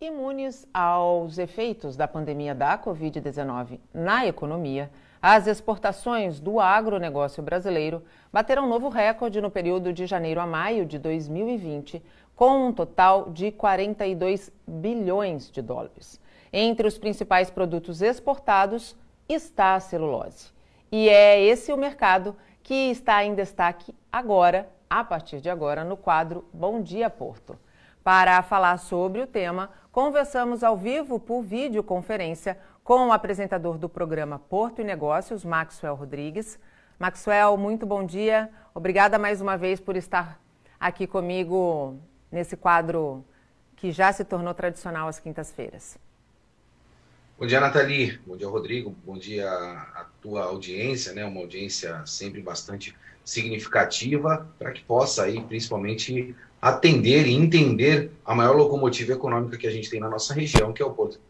Imunes aos efeitos da pandemia da Covid-19 na economia, as exportações do agronegócio brasileiro bateram novo recorde no período de janeiro a maio de 2020, com um total de 42 bilhões de dólares. Entre os principais produtos exportados está a celulose. E é esse o mercado que está em destaque agora, a partir de agora, no quadro Bom Dia Porto. Para falar sobre o tema, conversamos ao vivo por videoconferência com o apresentador do programa Porto e Negócios, Maxwell Rodrigues. Maxwell, muito bom dia. Obrigada mais uma vez por estar aqui comigo nesse quadro que já se tornou tradicional às quintas-feiras. Bom dia, Nathalie. Bom dia, Rodrigo. Bom dia à tua audiência, né? Uma audiência sempre bastante significativa para que possa aí, principalmente, atender e entender a maior locomotiva econômica que a gente tem na nossa região, que é o Porto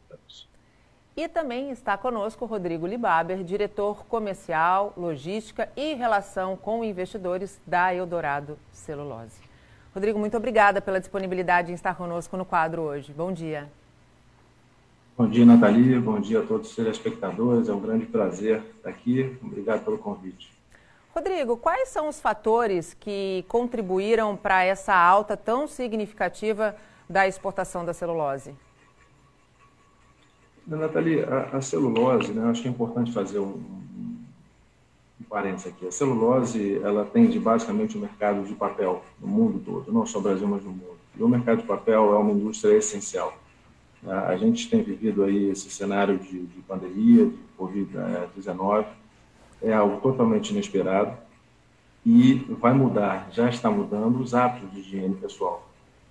e também está conosco Rodrigo Libaber, diretor comercial, logística e relação com investidores da Eldorado Celulose. Rodrigo, muito obrigada pela disponibilidade em estar conosco no quadro hoje. Bom dia. Bom dia, Nathalie. Bom dia a todos os telespectadores. É um grande prazer estar aqui. Obrigado pelo convite. Rodrigo, quais são os fatores que contribuíram para essa alta tão significativa da exportação da celulose? Nathalie, a, a, celulose, né, acho que é importante fazer um, um parênteses aqui. A celulose, ela atende basicamente o mercado de papel no mundo todo, não só no Brasil, mas no mundo. E o mercado de papel é uma indústria essencial. A gente tem vivido aí esse cenário de, de pandemia, de Covid-19, é algo totalmente inesperado e vai mudar, já está mudando os hábitos de higiene pessoal.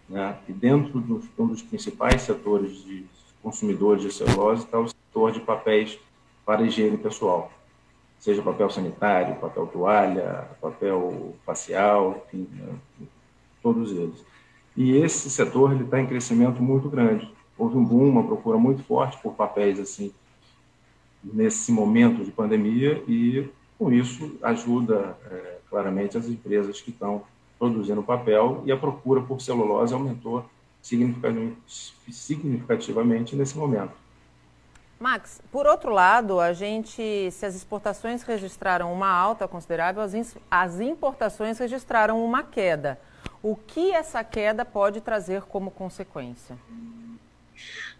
Né? E dentro de um dos principais setores de consumidores de celulose está o setor de papéis para higiene pessoal, seja papel sanitário, papel toalha, papel facial, enfim, né, todos eles. E esse setor está em crescimento muito grande. Houve um boom, uma procura muito forte por papéis assim nesse momento de pandemia e com isso ajuda é, claramente as empresas que estão produzindo papel e a procura por celulose aumentou significativamente nesse momento. Max, por outro lado, a gente, se as exportações registraram uma alta considerável, as, importações registraram uma queda. O que essa queda pode trazer como consequência?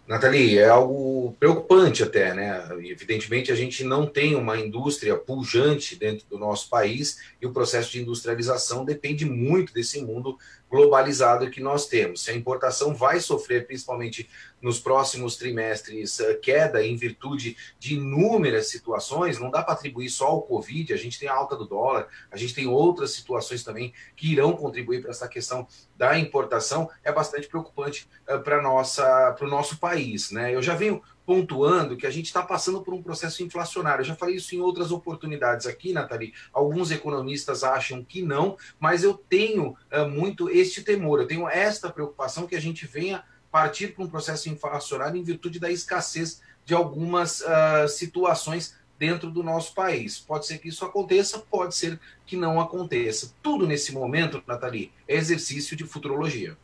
Nathalie, é algo preocupante até, né? Evidentemente, a gente não tem uma indústria pujante dentro do nosso país e o processo de industrialização depende muito desse mundo globalizado que nós temos. Se a importação vai sofrer, principalmente nos próximos trimestres, eh, queda em virtude de inúmeras situações, não dá para atribuir só ao Covid, a gente tem a alta do dólar, a gente tem outras situações também que irão contribuir para essa questão da importação, é bastante preocupante uh, para o nosso país. Né? Eu já venho pontuando que a gente está passando por um processo inflacionário. Eu já falei isso em outras oportunidades aqui, Nathalie. Alguns economistas acham que não, mas eu tenho uh, muito este temor, eu tenho esta preocupação que a gente venha partir para um processo inflacionário em virtude da escassez de algumas uh, situações dentro do nosso país. Pode ser que isso aconteça, pode ser que não aconteça. Tudo nesse momento, Nathalie, é exercício de futurologia.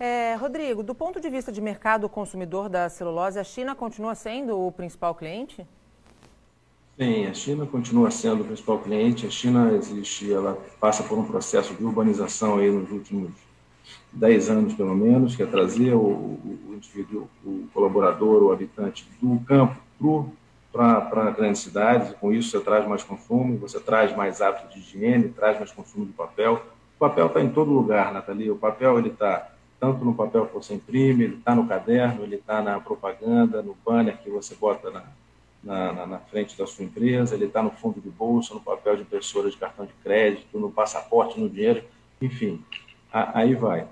É, Rodrigo, do ponto de vista de mercado consumidor da celulose, a China continua sendo o principal cliente? Sim, a China continua sendo o principal cliente. A China existe, ela passa por um processo de urbanização aí nos últimos 10 anos, pelo menos, que é trazer o, o, indivíduo, o colaborador, o habitante do campo para grandes cidades. Com isso, você traz mais consumo, você traz mais hábitos de higiene, traz mais consumo de papel. O papel está em todo lugar, Nathalie. O papel está tanto no papel que você imprime, ele está no caderno, ele está na propaganda, no banner que você bota na, na, na, frente da sua empresa, ele está no fundo de bolsa, no papel de impressora de cartão de crédito, no passaporte, no dinheiro, enfim, a, aí vai.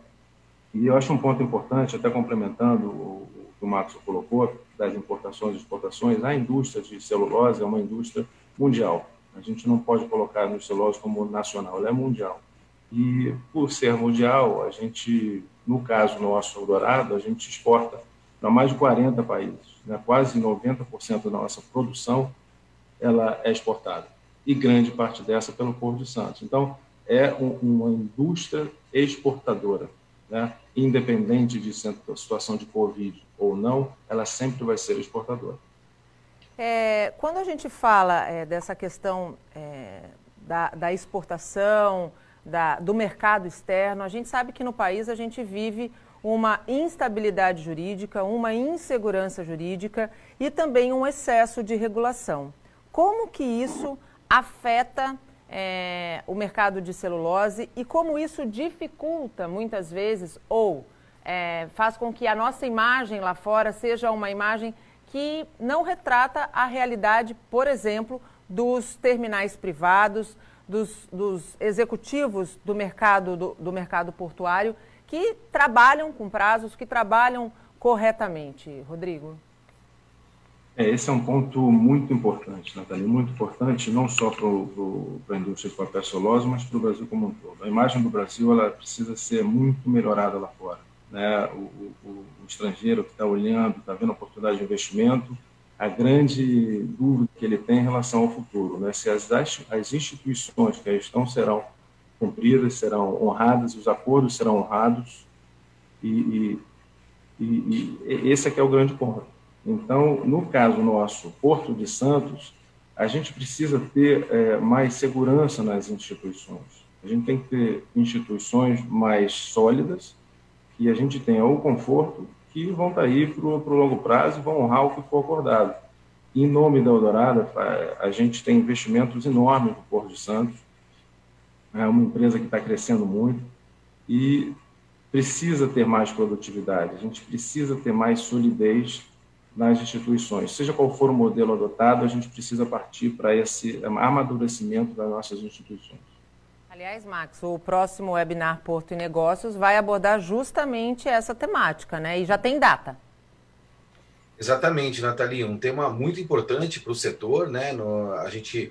E eu acho um ponto importante, até complementando o, o que o Marcos colocou, das importações e exportações, a indústria de celulose é uma indústria mundial. A gente não pode colocar no celulose como nacional, ela é mundial. E por ser mundial, a gente no caso nosso, Eldorado, a gente exporta para mais de 40 países. Né? Quase 90% da nossa produção ela é exportada. E grande parte dessa pelo Porto de Santos. Então, é um, uma indústria exportadora. né? independente de situação de Covid ou não, ela sempre vai ser exportadora. É, quando a gente fala é, dessa questão é, da, da, exportação, da, do mercado externo, a gente sabe que no país a gente vive uma instabilidade jurídica, uma insegurança jurídica e também um excesso de regulação. Como que isso afeta é, o mercado de celulose e como isso dificulta muitas vezes ou é, faz com que a nossa imagem lá fora seja uma imagem que não retrata a realidade, por exemplo, dos terminais privados, dos, dos executivos do mercado, do, do mercado portuário, que trabalham com prazos, que trabalham corretamente. Rodrigo. É, esse é um ponto muito importante, Nathalie, muito importante, não só para a indústria de papel celulose, mas para o Brasil como um todo. A imagem do Brasil ela precisa ser muito melhorada lá fora. Né? O, o, o estrangeiro que está olhando, está vendo a oportunidade de investimento, a grande dúvida que ele tem em relação ao futuro, né? se as, as instituições que estão serão cumpridas, serão honradas, os acordos serão honrados, e, e, e, e esse aqui é o grande ponto então, no caso nosso, Porto de Santos, a gente precisa ter é, mais segurança nas instituições. A gente tem que ter instituições mais sólidas que a gente tenha o conforto que vão estar aí para o longo prazo e vão honrar o que for acordado. Em nome da Eldorado, a gente tem investimentos enormes no Porto de Santos. É uma empresa que está crescendo muito e precisa ter mais produtividade. A gente precisa ter mais solidez nas instituições. Seja qual for o modelo adotado, a gente precisa partir para esse amadurecimento das nossas instituições. Aliás, Max, o próximo webinar Porto e Negócios vai abordar justamente essa temática, né? E já tem data. Exatamente, Nathalie, um tema muito importante para o setor, né? No, a gente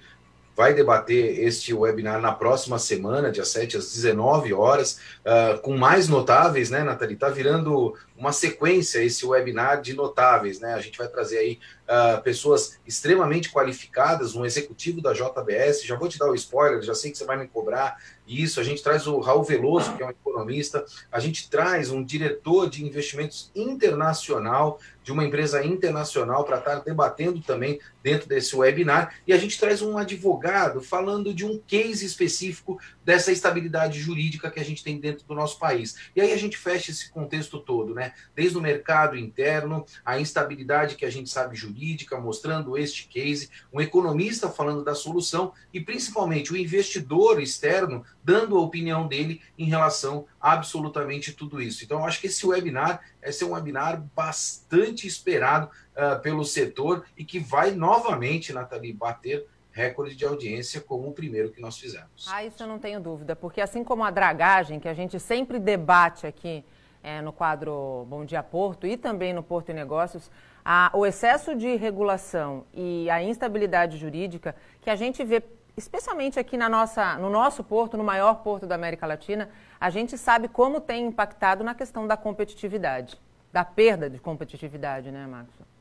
vai debater este webinar na próxima semana, dia 7 às 19 horas, uh, com mais notáveis, né, Nathalie? Está virando uma sequência esse webinar de notáveis, né? A gente vai trazer aí uh, pessoas extremamente qualificadas, um executivo da JBS, já vou te dar o spoiler, já sei que você vai me cobrar isso, a gente traz o Raul Veloso, que é um economista, a gente traz um diretor de investimentos internacional, de uma empresa internacional, para estar debatendo também dentro desse webinar, e a gente traz um advogado falando de um case específico dessa estabilidade jurídica que a gente tem dentro do nosso país. E aí a gente fecha esse contexto todo, né? Desde o mercado interno, a instabilidade que a gente sabe jurídica, mostrando este case, um economista falando da solução e principalmente o investidor externo dando a opinião dele em relação a absolutamente tudo isso. Então, eu acho que esse webinar vai ser um webinar bastante esperado uh, pelo setor e que vai novamente, Nathalie, bater recorde de audiência como o primeiro que nós fizemos. Ah, isso eu não tenho dúvida, porque assim como a dragagem, que a gente sempre debate aqui é, no quadro Bom Dia Porto e também no Porto e Negócios, a, o excesso de regulação e a instabilidade jurídica que a gente vê, especialmente aqui na nossa, no nosso porto, no maior porto da América Latina, a gente sabe como tem impactado na questão da competitividade, da perda de competitividade, né, Marcos?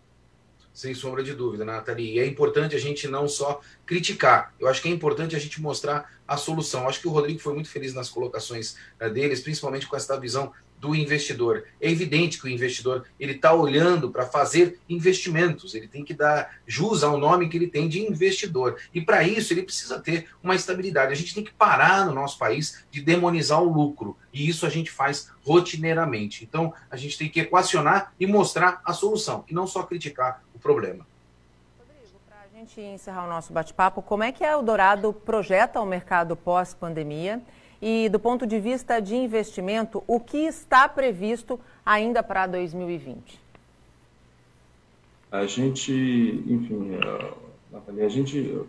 Sem sombra de dúvida, Nathalie. E é importante a gente não só criticar, eu acho que é importante a gente mostrar a solução. Acho que o Rodrigo foi muito feliz nas colocações uh, deles, principalmente com essa visão do investidor. É evidente que o investidor ele está olhando para fazer investimentos, ele tem que dar jus ao nome que ele tem de investidor. E para isso ele precisa ter uma estabilidade. A gente tem que parar no nosso país de demonizar o lucro. E isso a gente faz rotineiramente. Então a gente tem que equacionar e mostrar a solução, e não só criticar problema. Rodrigo, para a gente encerrar o nosso bate-papo, como é que a Eldorado projeta o mercado pós-pandemia? E do ponto de vista de investimento, o que está previsto ainda para 2020? A gente, enfim, é, Nathalie, a gente,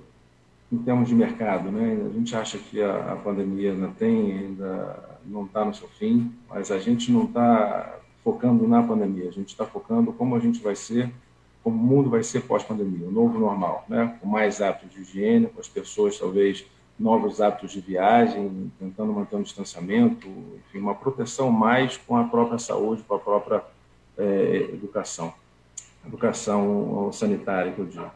em termos de mercado, né, a gente acha que a, a pandemia ainda tem, ainda não está no seu fim, mas a gente não está focando na pandemia, a gente está focando como a gente vai ser, o mundo vai ser pós-pandemia, o novo normal, né, com mais hábitos de higiene, com as pessoas talvez novos hábitos de viagem, tentando manter um distanciamento, enfim, uma proteção mais com a própria saúde, com a própria é, educação, educação sanitária, que eu digo.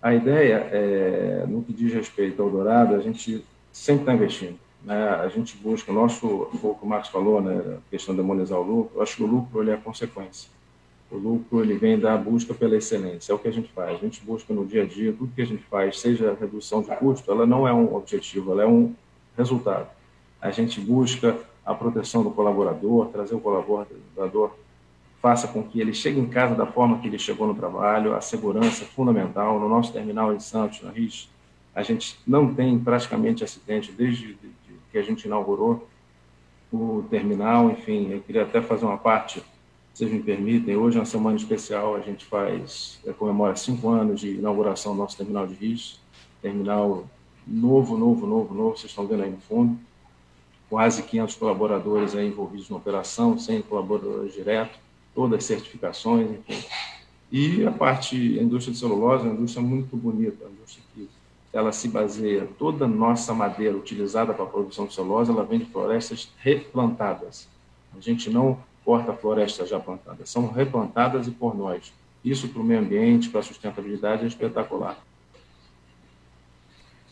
A ideia, é, no que diz respeito ao Dourado, a gente sempre está investindo. né, a gente busca, o nosso, o que o Marcos falou, né, a questão de demonizar o lucro, eu acho que o lucro ele é a consequência. O lucro ele vem da busca pela excelência, é o que a gente faz. A gente busca no dia a dia, tudo que a gente faz, seja redução de custo, ela não é um objetivo, ela é um resultado. A gente busca a proteção do colaborador, trazer o colaborador, faça com que ele chegue em casa da forma que ele chegou no trabalho, a segurança é fundamental. No nosso terminal em Santos, na RIS, a gente não tem praticamente acidente desde que a gente inaugurou o terminal. Enfim, eu queria até fazer uma parte vocês me permitem, hoje é uma semana especial, a gente faz, é, comemora cinco anos de inauguração do nosso terminal de risco, terminal novo, novo, novo, novo, vocês estão vendo aí no fundo, quase 500 colaboradores aí envolvidos na operação, 100 colaboradores diretos, todas as certificações, enfim. E a parte, a indústria de celulose é uma indústria muito bonita, uma indústria que ela se baseia, toda a nossa madeira utilizada para a produção de celulose, ela vem de florestas replantadas. A gente não corta florestas já plantadas, são replantadas e por nós. Isso para o meio ambiente, para a sustentabilidade é espetacular.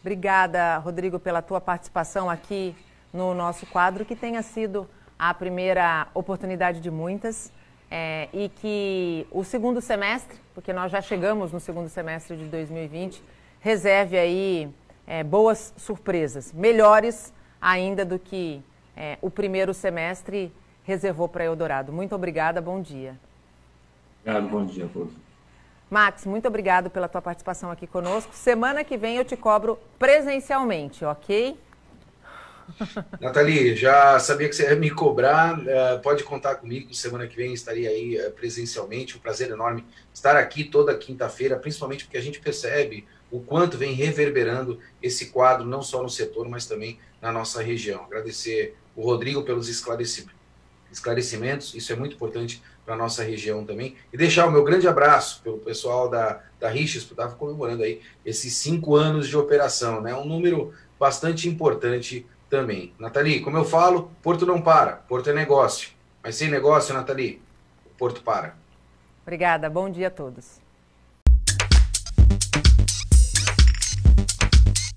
Obrigada, Rodrigo, pela tua participação aqui no nosso quadro, que tenha sido a primeira oportunidade de muitas é, e que o segundo semestre, porque nós já chegamos no segundo semestre de 2020, reserve aí é, boas surpresas, melhores ainda do que é, o primeiro semestre reservou para Eldorado. Muito obrigada, bom dia. Obrigado, bom dia a todos. Max, muito obrigado pela tua participação aqui conosco. Semana que vem eu te cobro presencialmente, ok? Nathalie, já sabia que você ia me cobrar, uh, pode contar comigo, semana que vem estaria aí uh, presencialmente, um prazer enorme estar aqui toda quinta-feira, principalmente porque a gente percebe o quanto vem reverberando esse quadro, não só no setor, mas também na nossa região. Agradecer o Rodrigo pelos esclarecimentos esclarecimentos, isso é muito importante para a nossa região também. E deixar o meu grande abraço pelo pessoal da, da Richas, que estava comemorando aí esses cinco anos de operação, né? Um número bastante importante também. Nathalie, como eu falo, Porto não para, Porto é negócio. Mas sem negócio, Nathalie, Porto para. Obrigada, bom dia a todos.